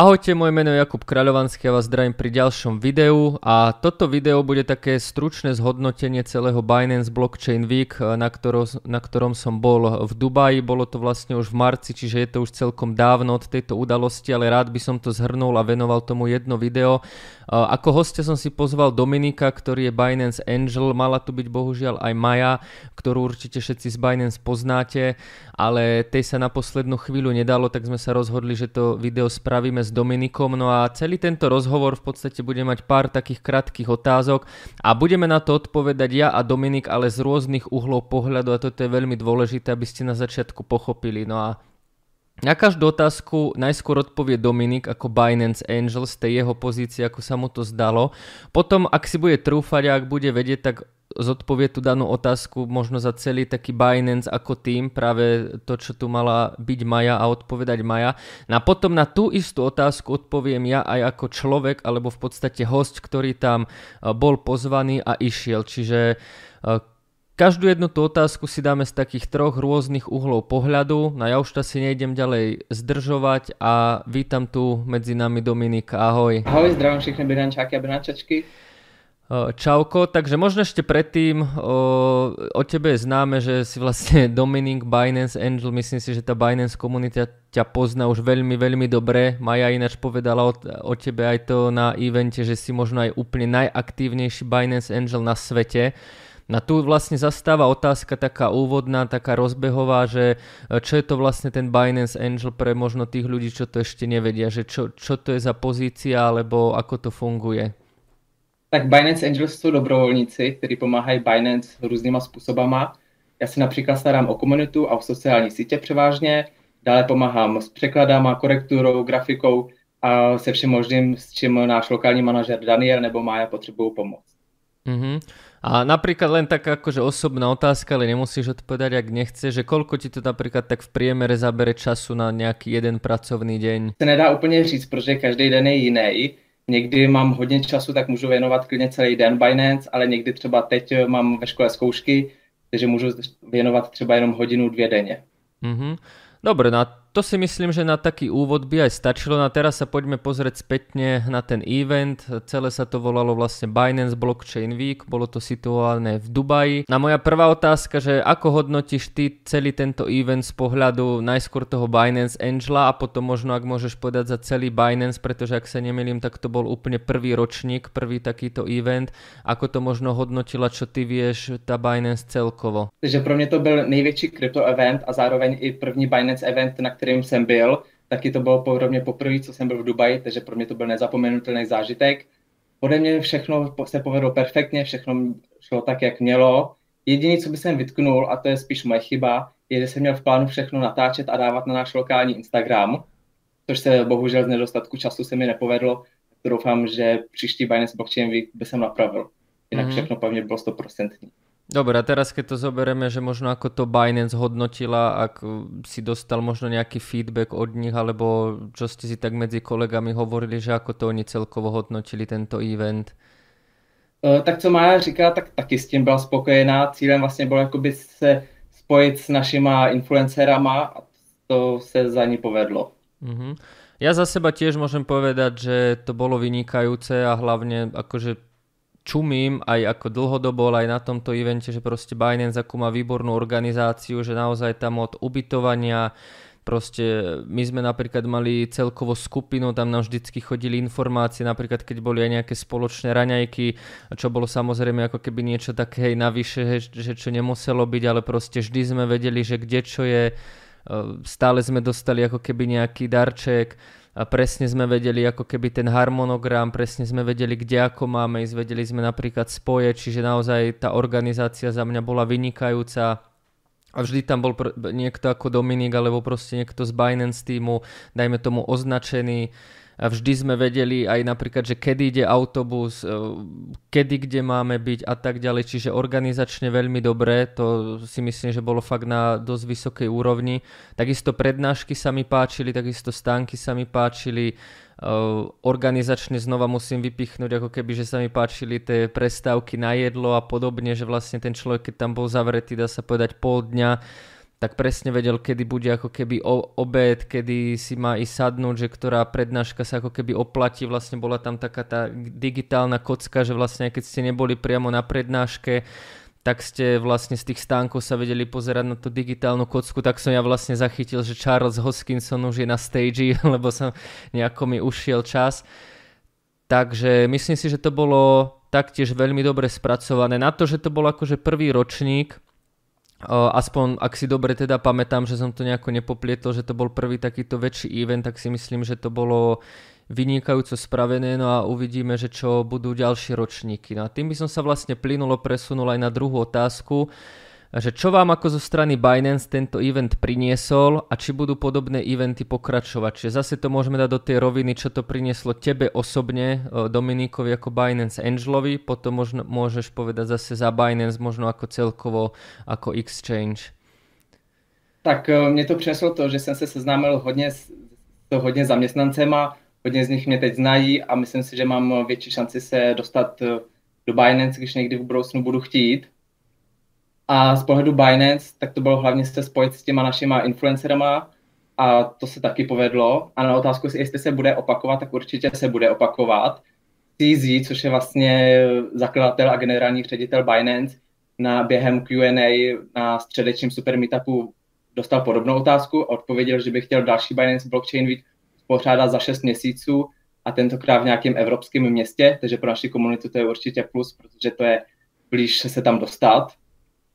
Ahojte, moje meno je Jakub Kráľovanský a vás zdravím pri ďalšom videu a toto video bude také stručné zhodnotenie celého Binance Blockchain Week, na, ktorom, na ktorom som bol v Dubaji, bolo to vlastne už v marci, čiže je to už celkom dávno od tejto udalosti, ale rád by som to zhrnul a venoval tomu jedno video. Ako hostia som si pozval Dominika, ktorý je Binance Angel, mala tu byť bohužiaľ aj Maja, ktorú určite všetci z Binance poznáte, ale tej sa na poslednú chvíľu nedalo, tak sme sa rozhodli, že to video spravíme s Dominikom. No a celý tento rozhovor v podstate bude mať pár takých krátkých otázok a budeme na to odpovedať ja a Dominik, ale z rôznych uhlov pohľadu a toto je veľmi dôležité, aby ste na začiatku pochopili. No a na každú otázku najskôr odpovie Dominik ako Binance Angel z tej jeho pozície, ako sa mu to zdalo. Potom, ak si bude trúfať a ak bude vedieť, tak zodpovie tú danú otázku možno za celý taký Binance ako tým, práve to, čo tu mala byť Maja a odpovedať Maja. No a potom na tú istú otázku odpoviem ja aj ako človek, alebo v podstate host, ktorý tam e, bol pozvaný a išiel. Čiže e, Každú jednu tú otázku si dáme z takých troch rôznych uhlov pohľadu. No ja už si nejdem ďalej zdržovať a vítam tu medzi nami Dominika. Ahoj. Ahoj, zdravím všechny Birančáky a Birančačky. Čauko, takže možno ešte predtým o, o tebe je známe, že si vlastne Dominik Binance Angel, myslím si, že tá Binance komunita ťa pozná už veľmi, veľmi dobre. Maja ináč povedala o, o tebe aj to na evente, že si možno aj úplne najaktívnejší Binance Angel na svete. Na tu vlastne zastáva otázka taká úvodná, taká rozbehová, že čo je to vlastne ten Binance Angel pre možno tých ľudí, čo to ešte nevedia, že čo, čo to je za pozícia, alebo ako to funguje. Tak Binance Angels jsou dobrovolníci, kteří pomáhají Binance různýma způsobama. Já se například starám o komunitu a o sociální sítě převážně, dále pomáhám s překladama, korekturou, grafikou a se všem možným, s čím náš lokální manažer Daniel nebo Mája potřebují pomoc. Mm-hmm. A napríklad len tak akože osobná otázka, ale nemusíš odpovedať, ak nechce, že koľko ti to napríklad tak v priemere zabere času na nejaký jeden pracovný deň? Se nedá úplně říct, protože každý den je jiný Někdy mám hodně času, tak můžu věnovat klidně celý den Binance, ale někdy třeba teď mám ve škole zkoušky, takže můžu věnovat třeba jenom hodinu, dvě denně. Mm-hmm. Dobre, no to si myslím, že na taký úvod by aj stačilo. No a teraz sa poďme pozrieť spätne na ten event. Celé sa to volalo vlastne Binance Blockchain Week, bolo to situované v Dubaji. Na moja prvá otázka, že ako hodnotíš ty celý tento event z pohľadu najskôr toho Binance Angela a potom možno ak môžeš povedať za celý Binance, pretože ak sa nemýlim, tak to bol úplne prvý ročník, prvý takýto event. Ako to možno hodnotila, čo ty vieš, tá Binance celkovo? Takže pro mě to byl největší krypto event a zároveň i první Binance event, na kterým jsem byl. Taky to bylo mě poprvé, co jsem byl v Dubaji, takže pro mě to byl nezapomenutelný zážitek. Ode mě všechno se povedlo perfektně, všechno šlo tak, jak mělo. Jediné, co by jsem vytknul, a to je spíš moje chyba, je, že jsem měl v plánu všechno natáčet a dávat na náš lokální Instagram, což se bohužel z nedostatku času se mi nepovedlo. Doufám, že příští Binance Blockchain Week by jsem napravil. Jinak mm-hmm. všechno pevně bylo 100%. Dobre, a teraz keď to zoberieme, že možno ako to Binance hodnotila, ak si dostal možno nejaký feedback od nich, alebo čo ste si tak medzi kolegami hovorili, že ako to oni celkovo hodnotili tento event? Uh, tak co Maja říká, tak taky s tím byla spokojená. Cílem vlastně bylo jakoby se spojit s našima influencerama a to se za ní povedlo. Uh-huh. Ja za seba tiež môžem povedať, že to bolo vynikajúce a hlavne akože čumím aj ako dlhodobo aj na tomto evente, že proste Binance ako má výbornú organizáciu, že naozaj tam od ubytovania, proste my sme napríklad mali celkovo skupinu, tam nám vždycky chodili informácie, napríklad keď boli aj nejaké spoločné raňajky, čo bolo samozrejme ako keby niečo také hej navyše, že čo nemuselo byť, ale proste vždy sme vedeli, že kde čo je, stále sme dostali ako keby nejaký darček, a presne sme vedeli ako keby ten harmonogram, presne sme vedeli, kde ako máme ísť, vedeli sme napríklad spoje, čiže naozaj tá organizácia za mňa bola vynikajúca. A vždy tam bol pr- niekto ako Dominik alebo proste niekto z Binance týmu, dajme tomu označený, vždy sme vedeli aj napríklad, že kedy ide autobus, e, kedy kde máme byť a tak ďalej, čiže organizačne veľmi dobré, to si myslím, že bolo fakt na dosť vysokej úrovni. Takisto prednášky sa mi páčili, takisto stánky sa mi páčili, Uh, organizačne znova musím vypichnúť, ako keby, že sa mi páčili tie prestávky na jedlo a podobne, že vlastne ten človek, keď tam bol zavretý, dá sa povedať pol dňa, tak presne vedel, kedy bude ako keby obed, kedy si má i sadnúť, že ktorá prednáška sa ako keby oplatí. Vlastne bola tam taká tá digitálna kocka, že vlastne keď ste neboli priamo na prednáške, tak ste vlastne z tých stánkov sa vedeli pozerať na tú digitálnu kocku, tak som ja vlastne zachytil, že Charles Hoskinson už je na stage, lebo som nejako mi ušiel čas. Takže myslím si, že to bolo taktiež veľmi dobre spracované. Na to, že to bol akože prvý ročník, aspoň ak si dobre teda pamätám, že som to nejako nepoplietol, že to bol prvý takýto väčší event, tak si myslím, že to bolo vynikajúco spravené, no a uvidíme, že čo budú ďalšie ročníky. No a tým by som sa vlastne plynulo presunul aj na druhú otázku že čo vám ako zo strany Binance tento event priniesol a či budú podobné eventy pokračovať. Čiže zase to môžeme dať do tej roviny, čo to prinieslo tebe osobne, e, Dominikovi ako Binance Angelovi, potom možno, môžeš povedať zase za Binance možno ako celkovo ako exchange. Tak e, mě to přineslo to, že jsem se seznámil hodně s to hodně zaměstnancema, hodně z nich mě teď znají a myslím si, že mám větší šanci se dostat e, do Binance, když někdy v budoucnu budu chtít. A z pohledu Binance, tak to bylo hlavně se spojit s těma našima influencerama a to se taky povedlo. A na otázku, jestli se bude opakovat, tak určitě se bude opakovat. CZ, což je vlastně zakladatel a generální ředitel Binance, na během Q&A na středečním Super Meetupu dostal podobnou otázku a odpověděl, že by chtěl další Binance Blockchain Week pořádat za 6 měsíců a tentokrát v nějakém evropském městě, takže pro naši komunitu to je určitě plus, protože to je blíž se tam dostat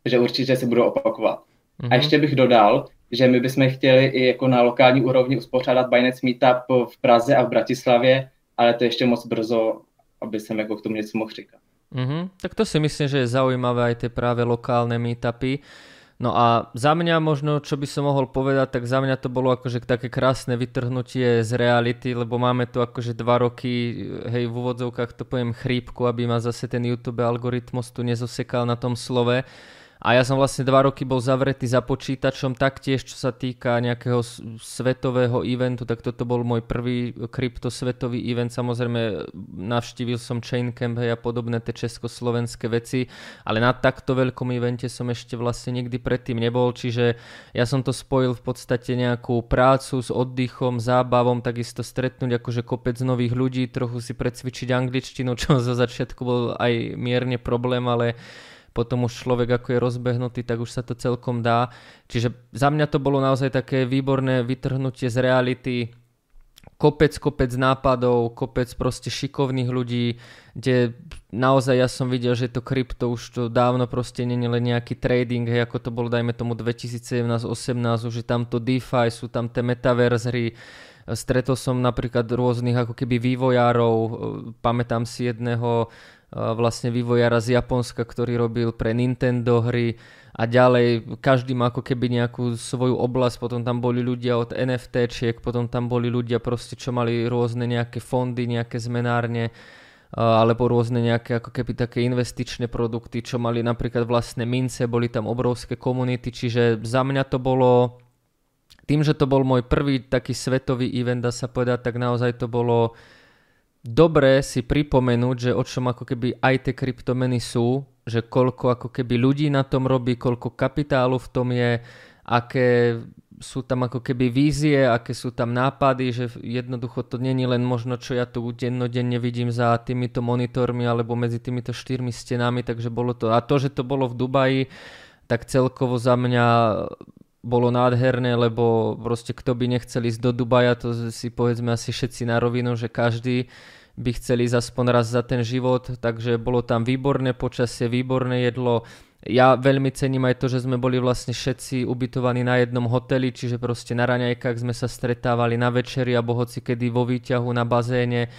že určitě se budou opakovat. Mm-hmm. A mhm. ještě bych dodal, že my bychom chtěli i jako na lokální úrovni uspořádat Binance Meetup v Praze a v Bratislavě, ale to ještě moc brzo, aby jsem jako k tomu něco mohl říkat. Mm-hmm. Tak to si myslím, že je zaujímavé aj tie práve lokálne meetupy. No a za mňa možno, čo by som mohol povedať, tak za mňa to bolo akože také krásne vytrhnutie z reality, lebo máme tu akože dva roky, hej, v úvodzovkách to poviem chrípku, aby ma zase ten YouTube algoritmus tu nezosekal na tom slove a ja som vlastne dva roky bol zavretý za počítačom, taktiež čo sa týka nejakého svetového eventu, tak toto bol môj prvý kryptosvetový event. Samozrejme navštívil som Chaincamp a podobné tie československé veci, ale na takto veľkom evente som ešte vlastne nikdy predtým nebol, čiže ja som to spojil v podstate nejakú prácu s oddychom, zábavom, takisto stretnúť akože kopec nových ľudí, trochu si precvičiť angličtinu, čo zo začiatku bol aj mierne problém, ale potom už človek ako je rozbehnutý, tak už sa to celkom dá. Čiže za mňa to bolo naozaj také výborné vytrhnutie z reality, kopec, kopec nápadov, kopec proste šikovných ľudí, kde naozaj ja som videl, že to krypto už to dávno proste nie len nejaký trading, hej, ako to bolo dajme tomu 2017-18, už je tam to DeFi, sú tam tie metaverse hry, stretol som napríklad rôznych ako keby vývojárov, pamätám si jedného vlastne vývojára z Japonska, ktorý robil pre Nintendo hry a ďalej každý má ako keby nejakú svoju oblasť, potom tam boli ľudia od NFTčiek, potom tam boli ľudia proste, čo mali rôzne nejaké fondy, nejaké zmenárne, alebo rôzne nejaké ako keby také investičné produkty, čo mali napríklad vlastné mince, boli tam obrovské komunity, čiže za mňa to bolo, tým, že to bol môj prvý taký svetový event, dá sa povedať, tak naozaj to bolo dobré si pripomenúť, že o čom ako keby aj tie kryptomeny sú, že koľko ako keby ľudí na tom robí, koľko kapitálu v tom je, aké sú tam ako keby vízie, aké sú tam nápady, že jednoducho to není len možno, čo ja tu dennodenne vidím za týmito monitormi alebo medzi týmito štyrmi stenami, takže bolo to, a to, že to bolo v Dubaji, tak celkovo za mňa bolo nádherné, lebo proste kto by nechcel ísť do Dubaja, to si povedzme asi všetci na rovinu, že každý by chceli aspoň raz za ten život, takže bolo tam výborné počasie, výborné jedlo. Ja veľmi cením aj to, že sme boli vlastne všetci ubytovaní na jednom hoteli, čiže proste na raňajkách sme sa stretávali na večeri alebo hoci kedy vo výťahu na bazéne,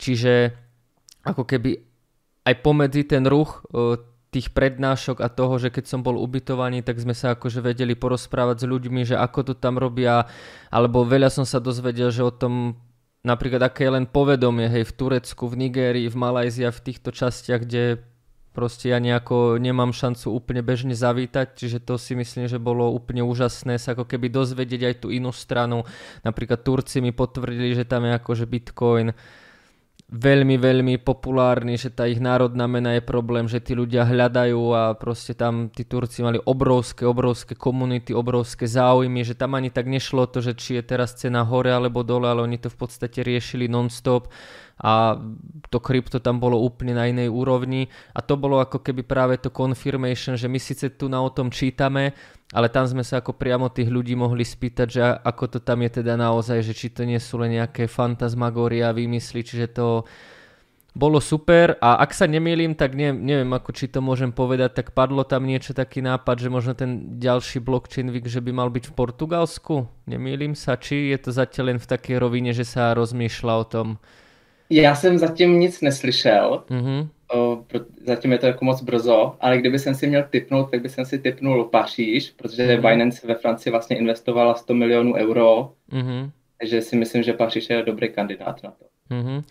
čiže ako keby aj pomedzi ten ruch tých prednášok a toho, že keď som bol ubytovaný, tak sme sa akože vedeli porozprávať s ľuďmi, že ako to tam robia, alebo veľa som sa dozvedel, že o tom napríklad aké je len povedomie, hej, v Turecku, v Nigérii, v Malajzii a v týchto častiach, kde proste ja nejako nemám šancu úplne bežne zavítať, čiže to si myslím, že bolo úplne úžasné sa ako keby dozvedieť aj tú inú stranu. Napríklad Turci mi potvrdili, že tam je akože Bitcoin veľmi, veľmi populárny, že tá ich národná mena je problém, že tí ľudia hľadajú a proste tam tí Turci mali obrovské, obrovské komunity, obrovské záujmy, že tam ani tak nešlo to, že či je teraz cena hore alebo dole, ale oni to v podstate riešili non-stop a to krypto tam bolo úplne na inej úrovni a to bolo ako keby práve to confirmation, že my síce tu na o tom čítame, ale tam sme sa ako priamo tých ľudí mohli spýtať, že ako to tam je teda naozaj, že či to nie sú len nejaké fantasmagória, vymysly, čiže to bolo super a ak sa nemýlim, tak ne, neviem ako či to môžem povedať, tak padlo tam niečo taký nápad, že možno ten ďalší blockchain week, že by mal byť v Portugalsku. Nemýlim sa, či je to zatiaľ len v takej rovine, že sa rozmýšľa o tom. Já jsem zatím nic neslyšel, mm-hmm. o, zatím je to jako moc brzo, ale kdyby jsem si měl typnout, tak by jsem si typnul Paříž, protože mm-hmm. Binance ve Francii vlastně investovala 100 milionů euro, mm-hmm. takže si myslím, že Paříž je dobrý kandidát na to. Mm-hmm.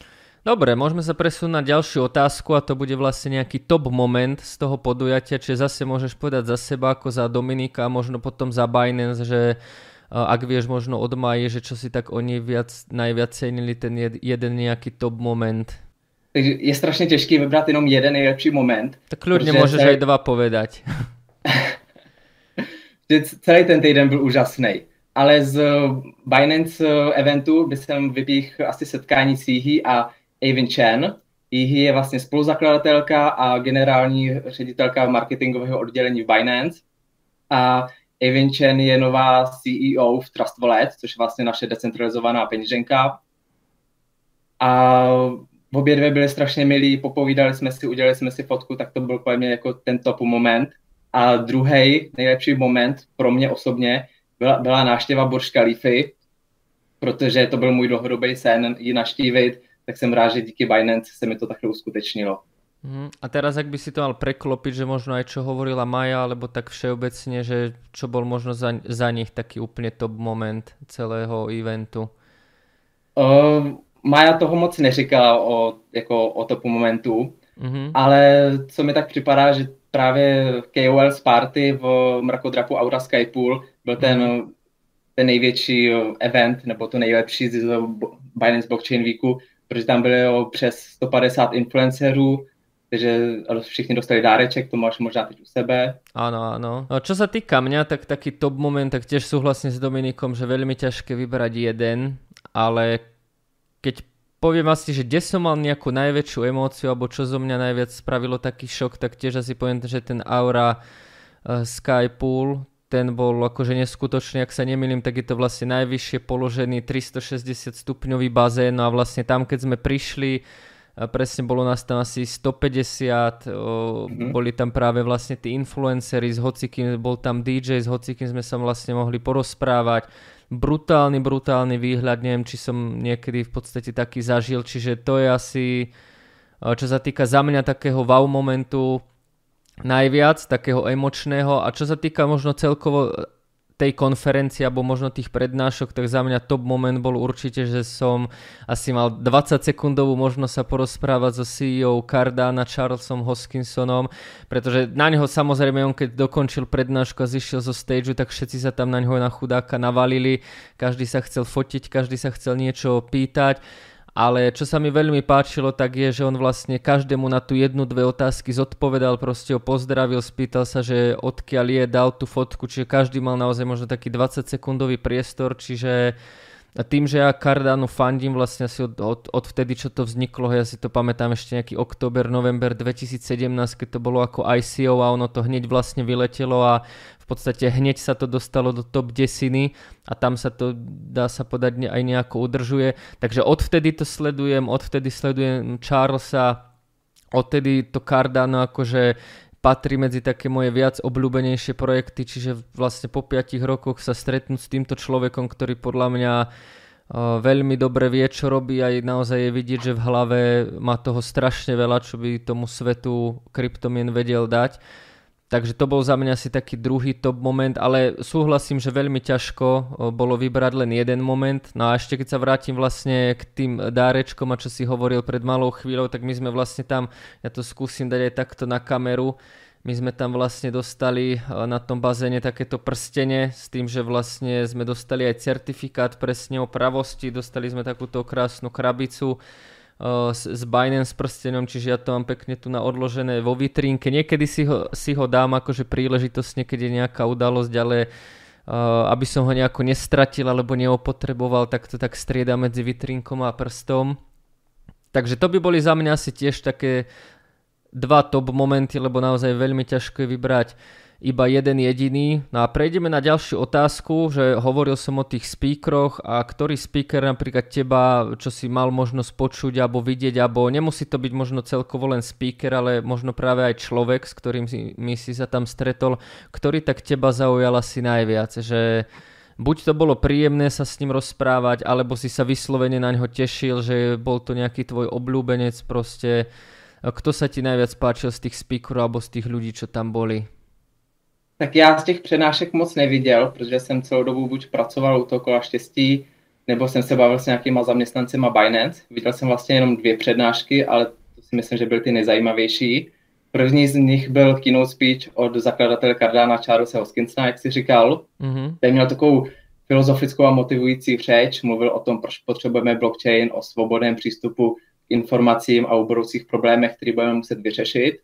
Dobre, môžeme sa presunúť na ďalšiu otázku a to bude vlastne nejaký top moment z toho podujatia, čiže zase môžeš povedať za seba ako za Dominika a možno potom za Binance, že ak vieš možno od Maje, že čo si tak oni viac, najviac cenili ten jeden nejaký top moment. Takže je strašně těžký vybrat jenom jeden nejlepší moment. Tak môžeš celý... aj dva povedať. celý ten týden byl úžasný. Ale z Binance eventu by jsem vypích asi setkání s Yihi a Avin Chen. Yihi je vlastně spoluzakladatelka a generální ředitelka marketingového oddělení v Binance. A Evin Chen je nová CEO v Trust Wallet, což je vlastně naše decentralizovaná peněženka. A obě dvě byly strašně milí, popovídali jsme si, udělali jsme si fotku, tak to byl pro mě jako ten top moment. A druhý nejlepší moment pro mě osobně byla, byla návštěva Burj Khalify, protože to byl můj dlouhodobý sen ji naštívit, tak jsem rád, že díky Binance se mi to takhle uskutečnilo. Mm, a teraz ak by si to mal preklopiť, že možno aj čo hovorila Maja, alebo tak všeobecne, že čo bol možno za, za nich taký úplne top moment celého eventu? Uh, Maja toho moc neříkala o, jako o topu momentu, mm-hmm. ale co mi tak připadá, že právě KOL Party v mrakodrapu Aura Skypool byl ten, mm-hmm. ten největší event, nebo to nejlepší z Binance Blockchain Weeku, protože tam bylo přes 150 influencerů, takže všichni dostali dáreček, to máš možná teď u sebe. Áno, áno. No, čo sa týka mňa, tak taký top moment, tak tiež súhlasím s Dominikom, že veľmi ťažké vybrať jeden, ale keď poviem asi, že kde som mal nejakú najväčšiu emóciu, alebo čo zo mňa najviac spravilo taký šok, tak tiež asi poviem, že ten Aura uh, Skypool, ten bol akože neskutočný, ak sa nemýlim, tak je to vlastne najvyššie položený 360 stupňový bazén no a vlastne tam, keď sme prišli, presne bolo nás tam asi 150, o, mm-hmm. boli tam práve vlastne tí influencery, s hocikým bol tam DJ, s hocikým sme sa vlastne mohli porozprávať. Brutálny, brutálny výhľad, neviem, či som niekedy v podstate taký zažil, čiže to je asi, čo sa týka za mňa takého wow momentu, najviac, takého emočného a čo sa týka možno celkovo tej konferencii alebo možno tých prednášok, tak za mňa top moment bol určite, že som asi mal 20 sekundovú možnosť sa porozprávať so CEO Cardana Charlesom Hoskinsonom, pretože na neho samozrejme on keď dokončil prednášku a zišiel zo stageu, tak všetci sa tam na neho na chudáka navalili, každý sa chcel fotiť, každý sa chcel niečo pýtať ale čo sa mi veľmi páčilo, tak je, že on vlastne každému na tú jednu, dve otázky zodpovedal, proste ho pozdravil, spýtal sa, že odkiaľ je, dal tú fotku, čiže každý mal naozaj možno taký 20 sekundový priestor, čiže a tým, že ja Cardano fandím vlastne asi od, od, od vtedy, čo to vzniklo, ja si to pamätám ešte nejaký október, november 2017, keď to bolo ako ICO a ono to hneď vlastne vyletelo a v podstate hneď sa to dostalo do top desiny a tam sa to, dá sa podať, aj nejako udržuje. Takže odvtedy to sledujem, odvtedy sledujem Charlesa, odtedy to Cardano akože patrí medzi také moje viac obľúbenejšie projekty, čiže vlastne po 5 rokoch sa stretnúť s týmto človekom, ktorý podľa mňa veľmi dobre vie, čo robí a naozaj je vidieť, že v hlave má toho strašne veľa, čo by tomu svetu kryptomien vedel dať. Takže to bol za mňa asi taký druhý top moment, ale súhlasím, že veľmi ťažko bolo vybrať len jeden moment. No a ešte keď sa vrátim vlastne k tým dárečkom a čo si hovoril pred malou chvíľou, tak my sme vlastne tam, ja to skúsim dať aj takto na kameru, my sme tam vlastne dostali na tom bazéne takéto prstenie s tým, že vlastne sme dostali aj certifikát presne o pravosti, dostali sme takúto krásnu krabicu s, s Binance prstenom, čiže ja to mám pekne tu na odložené vo vitrínke. Niekedy si ho, si ho dám akože príležitosne, keď je nejaká udalosť, ale uh, aby som ho nejako nestratil alebo neopotreboval, tak to tak strieda medzi vitrínkom a prstom. Takže to by boli za mňa asi tiež také dva top momenty, lebo naozaj veľmi ťažko je vybrať iba jeden jediný. No a prejdeme na ďalšiu otázku, že hovoril som o tých speakeroch a ktorý speaker napríklad teba, čo si mal možnosť počuť alebo vidieť, alebo nemusí to byť možno celkovo len speaker, ale možno práve aj človek, s ktorým si, my si sa tam stretol, ktorý tak teba zaujal asi najviac, že buď to bolo príjemné sa s ním rozprávať, alebo si sa vyslovene na ňo tešil, že bol to nejaký tvoj obľúbenec proste. Kto sa ti najviac páčil z tých speakerov alebo z tých ľudí, čo tam boli? Tak já z těch přednášek moc neviděl, protože jsem celou dobu buď pracoval u toho kola štěstí, nebo jsem se bavil s nějakýma zaměstnancema Binance. Viděl jsem vlastně jenom dvě přednášky, ale to si myslím, že byly ty nejzajímavější. První z nich byl keynote speech od zakladatele Cardana Charlesa Hoskinsona, jak si říkal. Mm-hmm. Ten měl takovou filozofickou a motivující řeč, mluvil o tom, proč potřebujeme blockchain, o svobodném přístupu k informacím a o budoucích problémech, které budeme muset vyřešit.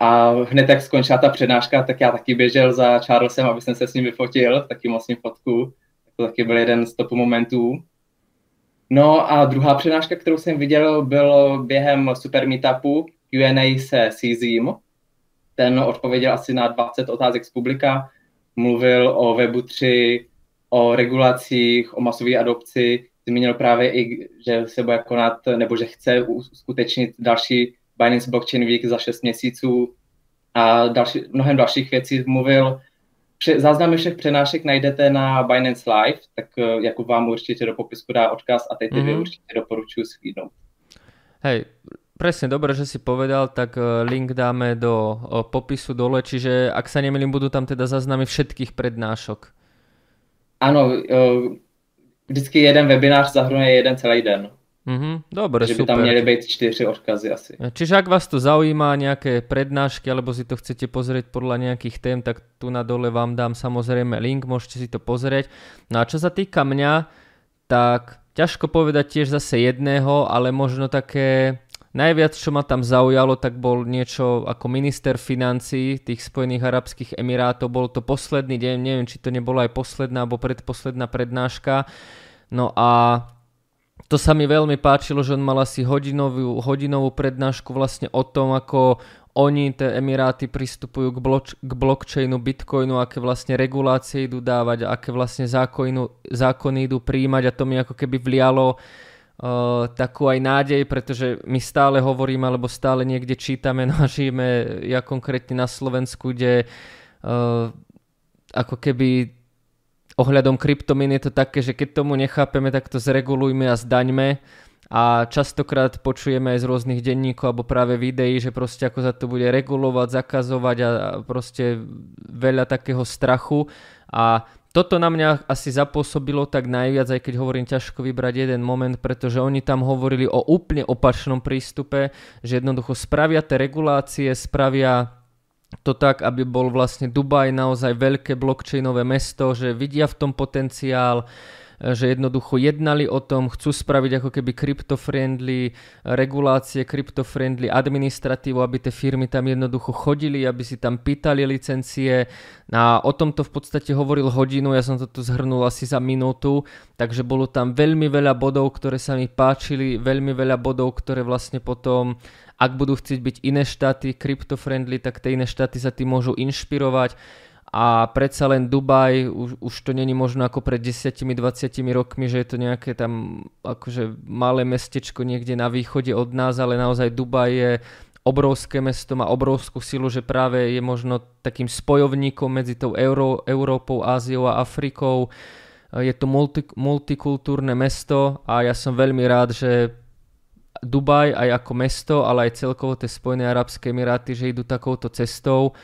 A hned jak skončila ta přednáška, tak já taky běžel za Charlesem, aby jsem se s ním vyfotil, taky moc fotku. To taky byl jeden z top momentů. No a druhá přednáška, kterou jsem viděl, byl během Super Meetupu Q&A se CZM. Ten odpověděl asi na 20 otázek z publika, mluvil o Webu 3, o regulacích, o masové adopci, zmínil právě i, že se bude konat, nebo že chce uskutečnit další Binance Blockchain Week za 6 měsíců a další, mnohem dalších věcí mluvil. Záznamy všech přenášek najdete na Binance Live, tak eh, jako vám určitě do popisku dá odkaz a teď mm-hmm. určitě doporučuji svídnout. Hej, presne dobre, že si povedal, tak eh, link dáme do eh, popisu dole, čiže ak sa nemýlim, budú tam teda záznamy všetkých prednášok. Áno, vždycky jeden webinář zahrnuje jeden celý den. Mm-hmm, dobre, že by tam měly být čtyři odkazy asi. Čiže ak vás to zaujíma, nejaké prednášky, alebo si to chcete pozrieť podľa nejakých tém, tak tu na dole vám dám samozrejme link, môžete si to pozrieť. No a čo sa týka mňa, tak ťažko povedať tiež zase jedného, ale možno také najviac, čo ma tam zaujalo, tak bol niečo ako minister financí tých Spojených Arabských Emirátov. Bol to posledný deň, neviem, či to nebola aj posledná alebo predposledná prednáška. No a to sa mi veľmi páčilo, že on mal asi hodinovú, hodinovú prednášku vlastne o tom, ako oni, tie Emiráty, pristupujú k, bloč, k blockchainu, bitcoinu, aké vlastne regulácie idú dávať, aké vlastne zákony, zákony idú príjmať a to mi ako keby vlialo uh, takú aj nádej, pretože my stále hovoríme, alebo stále niekde čítame, no a žijeme, ja konkrétne na Slovensku, kde uh, ako keby ohľadom kryptomín je to také, že keď tomu nechápeme, tak to zregulujme a zdaňme. A častokrát počujeme aj z rôznych denníkov alebo práve videí, že proste ako sa to bude regulovať, zakazovať a proste veľa takého strachu. A toto na mňa asi zapôsobilo tak najviac, aj keď hovorím ťažko vybrať jeden moment, pretože oni tam hovorili o úplne opačnom prístupe, že jednoducho spravia tie regulácie, spravia to tak, aby bol vlastne Dubaj naozaj veľké blockchainové mesto, že vidia v tom potenciál, že jednoducho jednali o tom, chcú spraviť ako keby crypto-friendly regulácie, crypto-friendly administratívu, aby tie firmy tam jednoducho chodili, aby si tam pýtali licencie. A o tomto v podstate hovoril hodinu, ja som to tu zhrnul asi za minútu, takže bolo tam veľmi veľa bodov, ktoré sa mi páčili, veľmi veľa bodov, ktoré vlastne potom ak budú chcieť byť iné štáty crypto-friendly, tak tie iné štáty sa tým môžu inšpirovať a predsa len Dubaj, už, už to není možno ako pred 10-20 rokmi, že je to nejaké tam akože malé mestečko niekde na východe od nás, ale naozaj Dubaj je obrovské mesto, má obrovskú silu, že práve je možno takým spojovníkom medzi tou Euró- Európou, Áziou a Afrikou. Je to multi, multikultúrne mesto a ja som veľmi rád, že Dubaj aj ako mesto, ale aj celkovo tie Spojené Arabské Emiráty, že idú takouto cestou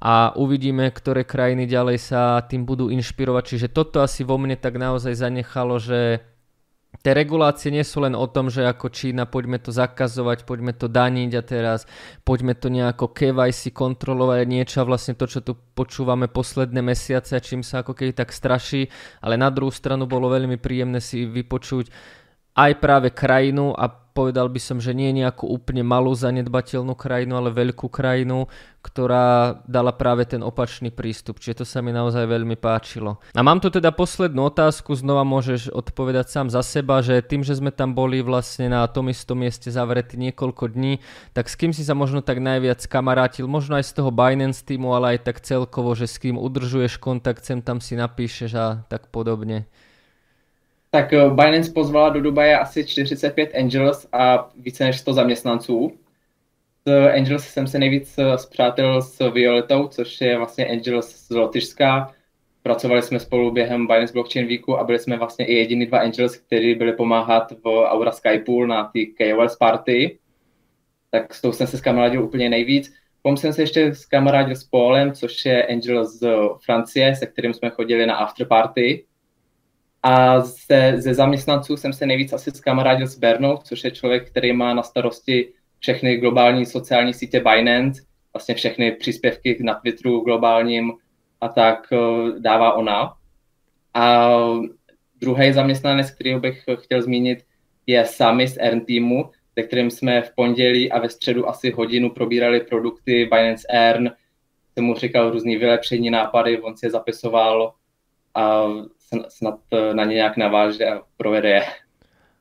a uvidíme, ktoré krajiny ďalej sa tým budú inšpirovať. Čiže toto asi vo mne tak naozaj zanechalo, že tie regulácie nie sú len o tom, že ako Čína poďme to zakazovať, poďme to daniť a teraz poďme to nejako KYC kontrolovať niečo a vlastne to, čo tu počúvame posledné mesiace čím sa ako keby tak straší, ale na druhú stranu bolo veľmi príjemné si vypočuť aj práve krajinu a povedal by som, že nie nejakú úplne malú zanedbateľnú krajinu, ale veľkú krajinu, ktorá dala práve ten opačný prístup. Čiže to sa mi naozaj veľmi páčilo. A mám tu teda poslednú otázku, znova môžeš odpovedať sám za seba, že tým, že sme tam boli vlastne na tom istom mieste zavretí niekoľko dní, tak s kým si sa možno tak najviac kamarátil, možno aj z toho Binance týmu, ale aj tak celkovo, že s kým udržuješ kontakt, sem tam si napíšeš a tak podobne tak eh, Binance pozvala do Dubaje asi 45 Angels a více než 100 zaměstnanců. S Angels jsem se nejvíc eh, zpřátel s Violetou, což je vlastně Angels z Lotyšska. Pracovali jsme spolu během Binance Blockchain Weeku a byli jsme vlastně i jediný dva Angels, kteří byli pomáhat v Aura Skypool na ty KOS party. Tak s tou jsem se skamarádil úplně nejvíc. Potom jsem se ještě skamarádil s Paulem, což je Angel z Francie, se kterým jsme chodili na afterparty a ze, ze zaměstnanců jsem se nejvíc asi skamarádil s Bernou, což je člověk, který má na starosti všechny globální sociální sítě Binance, vlastně všechny příspěvky na Twitteru globálním a tak eh, dává ona. A druhý zaměstnanec, který bych chtěl zmínit, je Sami z Earn Teamu, se kterým jsme v pondělí a ve středu asi hodinu probírali produkty Binance Earn, jsem mu říkal různý vylepšení nápady, on si je zapisoval a snad e, na ne nejak naváže a provede je.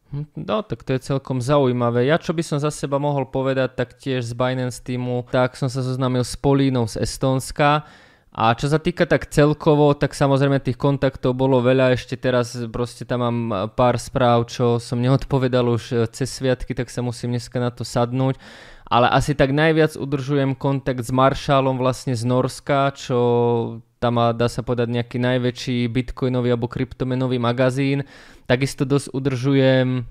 Hm, no, tak to je celkom zaujímavé. Ja čo by som za seba mohol povedať, tak tiež z Binance týmu, tak som sa zoznámil s Polínou z Estónska. A čo sa týka tak celkovo, tak samozrejme tých kontaktov bolo veľa, ešte teraz proste tam mám pár správ, čo som neodpovedal už e, cez sviatky, tak sa musím dneska na to sadnúť. Ale asi tak najviac udržujem kontakt s Maršálom vlastne z Norska, čo tam má, dá sa povedať, nejaký najväčší bitcoinový alebo kryptomenový magazín. Takisto dosť udržujem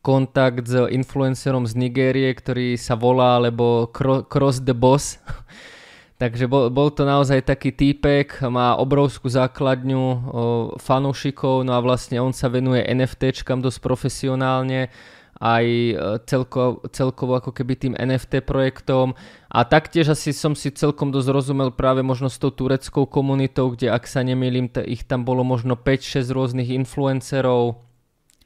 kontakt s influencerom z Nigérie, ktorý sa volá, alebo Cross the Boss. Takže bol, bol to naozaj taký týpek, má obrovskú základňu o, fanúšikov, no a vlastne on sa venuje NFTčkam dosť profesionálne aj e, celko, celkovo ako keby tým NFT projektom. A taktiež asi som si celkom dosť rozumel práve možno s tou tureckou komunitou, kde ak sa nemýlim, ich tam bolo možno 5-6 rôznych influencerov,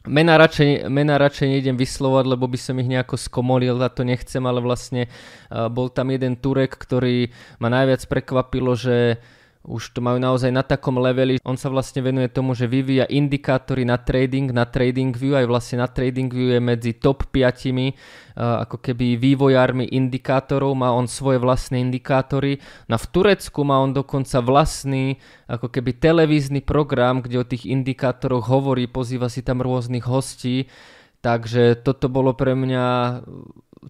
Mena radšej, mena radšej nejdem vyslovať, lebo by som ich nejako skomolil a to nechcem, ale vlastne uh, bol tam jeden Turek, ktorý ma najviac prekvapilo, že už to majú naozaj na takom leveli. On sa vlastne venuje tomu, že vyvíja indikátory na trading, na TradingView, aj vlastne na TradingView je medzi top 5 uh, ako keby vývojármi indikátorov, má on svoje vlastné indikátory. No v Turecku má on dokonca vlastný ako keby televízny program, kde o tých indikátoroch hovorí, pozýva si tam rôznych hostí. Takže toto bolo pre mňa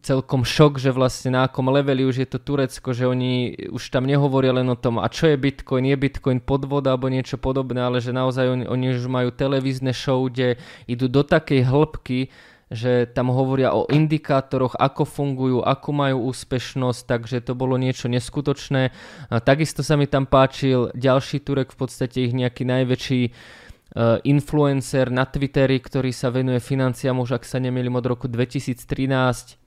celkom šok, že vlastne na akom leveli už je to Turecko, že oni už tam nehovoria len o tom, a čo je Bitcoin, je Bitcoin podvod alebo niečo podobné, ale že naozaj oni, oni už majú televízne show, kde idú do takej hĺbky, že tam hovoria o indikátoroch, ako fungujú, ako majú úspešnosť, takže to bolo niečo neskutočné. A takisto sa mi tam páčil ďalší Turek, v podstate ich nejaký najväčší uh, influencer na Twitteri, ktorý sa venuje financiám už, ak sa nemýlim, od roku 2013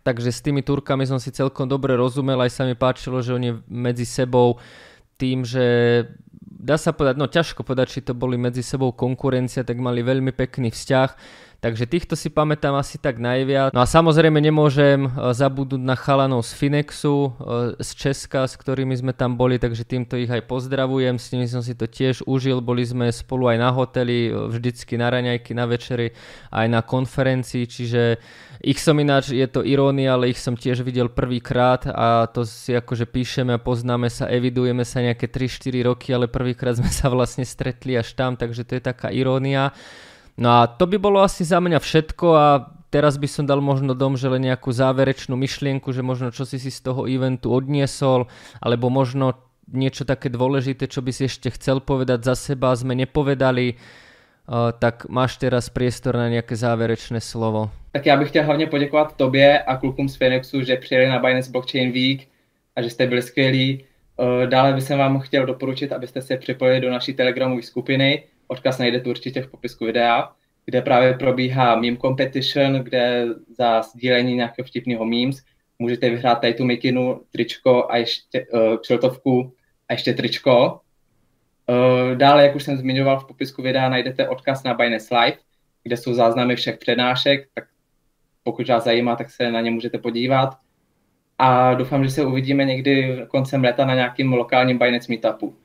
Takže s tými Turkami som si celkom dobre rozumel, aj sa mi páčilo, že oni medzi sebou tým, že dá sa povedať, no ťažko povedať, či to boli medzi sebou konkurencia, tak mali veľmi pekný vzťah Takže týchto si pamätám asi tak najviac. No a samozrejme nemôžem e, zabudnúť na chalanov z Finexu, e, z Česka, s ktorými sme tam boli, takže týmto ich aj pozdravujem, s nimi som si to tiež užil, boli sme spolu aj na hoteli, e, vždycky na raňajky, na večeri, aj na konferencii, čiže ich som ináč, je to irónia, ale ich som tiež videl prvýkrát a to si akože píšeme, poznáme sa, evidujeme sa nejaké 3-4 roky, ale prvýkrát sme sa vlastne stretli až tam, takže to je taká irónia. No a to by bolo asi za mňa všetko a teraz by som dal možno dom, že len nejakú záverečnú myšlienku, že možno čo si si z toho eventu odniesol, alebo možno niečo také dôležité, čo by si ešte chcel povedať za seba, sme nepovedali, uh, tak máš teraz priestor na nejaké záverečné slovo. Tak já bych chtěl hlavně poděkovat tobě a klukům z Phoenixu, že přijeli na Binance Blockchain Week a že jste byli skvělí. Dále bych vám chtěl doporučit, abyste se připojili do naší telegramové skupiny, Odkaz najdete určitě v popisku videa, kde právě probíhá meme competition, kde za sdílení nějakého vtipného memes můžete vyhrát tady tu mikinu, tričko a ještě uh, kšeltovku a ještě tričko. Uh, dále, jak už jsem zmiňoval v popisku videa, najdete odkaz na Binance Live, kde jsou záznamy všech přednášek, tak pokud vás zajímá, tak se na ně můžete podívat. A doufám, že se uvidíme někdy koncem leta na nějakým lokálním Binance meetupu.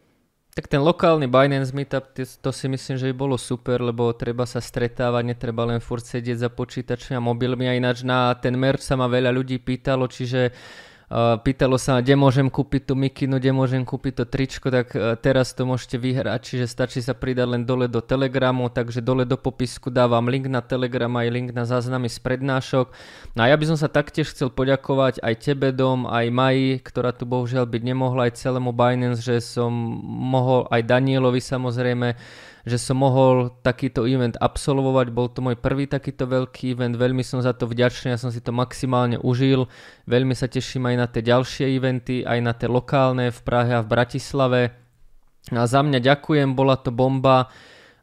Tak ten lokálny Binance Meetup, to si myslím, že by bolo super, lebo treba sa stretávať, netreba len furt sedieť za počítačmi a mobilmi a ináč na ten merch sa ma veľa ľudí pýtalo, čiže pýtalo sa, kde môžem kúpiť tú mikinu, kde môžem kúpiť to tričko, tak e, teraz to môžete vyhrať, čiže stačí sa pridať len dole do Telegramu, takže dole do popisku dávam link na Telegram aj link na záznamy z prednášok. No a ja by som sa taktiež chcel poďakovať aj tebe Dom, aj Maji, ktorá tu bohužiaľ byť nemohla, aj celému Binance, že som mohol, aj Danielovi samozrejme, že som mohol takýto event absolvovať. Bol to môj prvý takýto veľký event, veľmi som za to vďačný, ja som si to maximálne užil. Veľmi sa teším aj na tie ďalšie eventy, aj na tie lokálne v Prahe a v Bratislave. A za mňa ďakujem, bola to bomba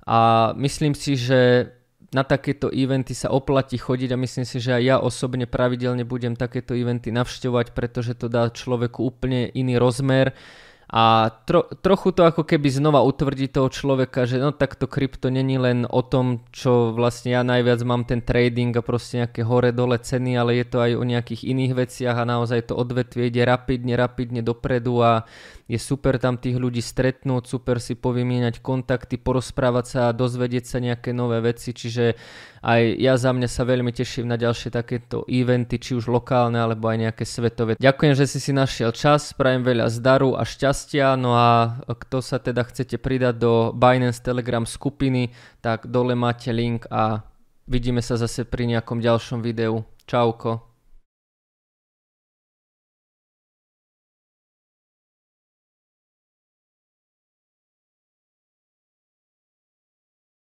a myslím si, že na takéto eventy sa oplatí chodiť a myslím si, že aj ja osobne pravidelne budem takéto eventy navštevovať, pretože to dá človeku úplne iný rozmer a tro, trochu to ako keby znova utvrdí toho človeka, že no tak to krypto není len o tom, čo vlastne ja najviac mám ten trading a proste nejaké hore-dole ceny, ale je to aj o nejakých iných veciach a naozaj to odvetvie ide rapidne, rapidne dopredu a je super tam tých ľudí stretnúť, super si povymieňať kontakty, porozprávať sa a dozvedieť sa nejaké nové veci, čiže aj ja za mňa sa veľmi teším na ďalšie takéto eventy, či už lokálne alebo aj nejaké svetové. Ďakujem, že si si našiel čas, prajem veľa zdaru a šťastia, no a kto sa teda chcete pridať do Binance Telegram skupiny, tak dole máte link a vidíme sa zase pri nejakom ďalšom videu. Čauko.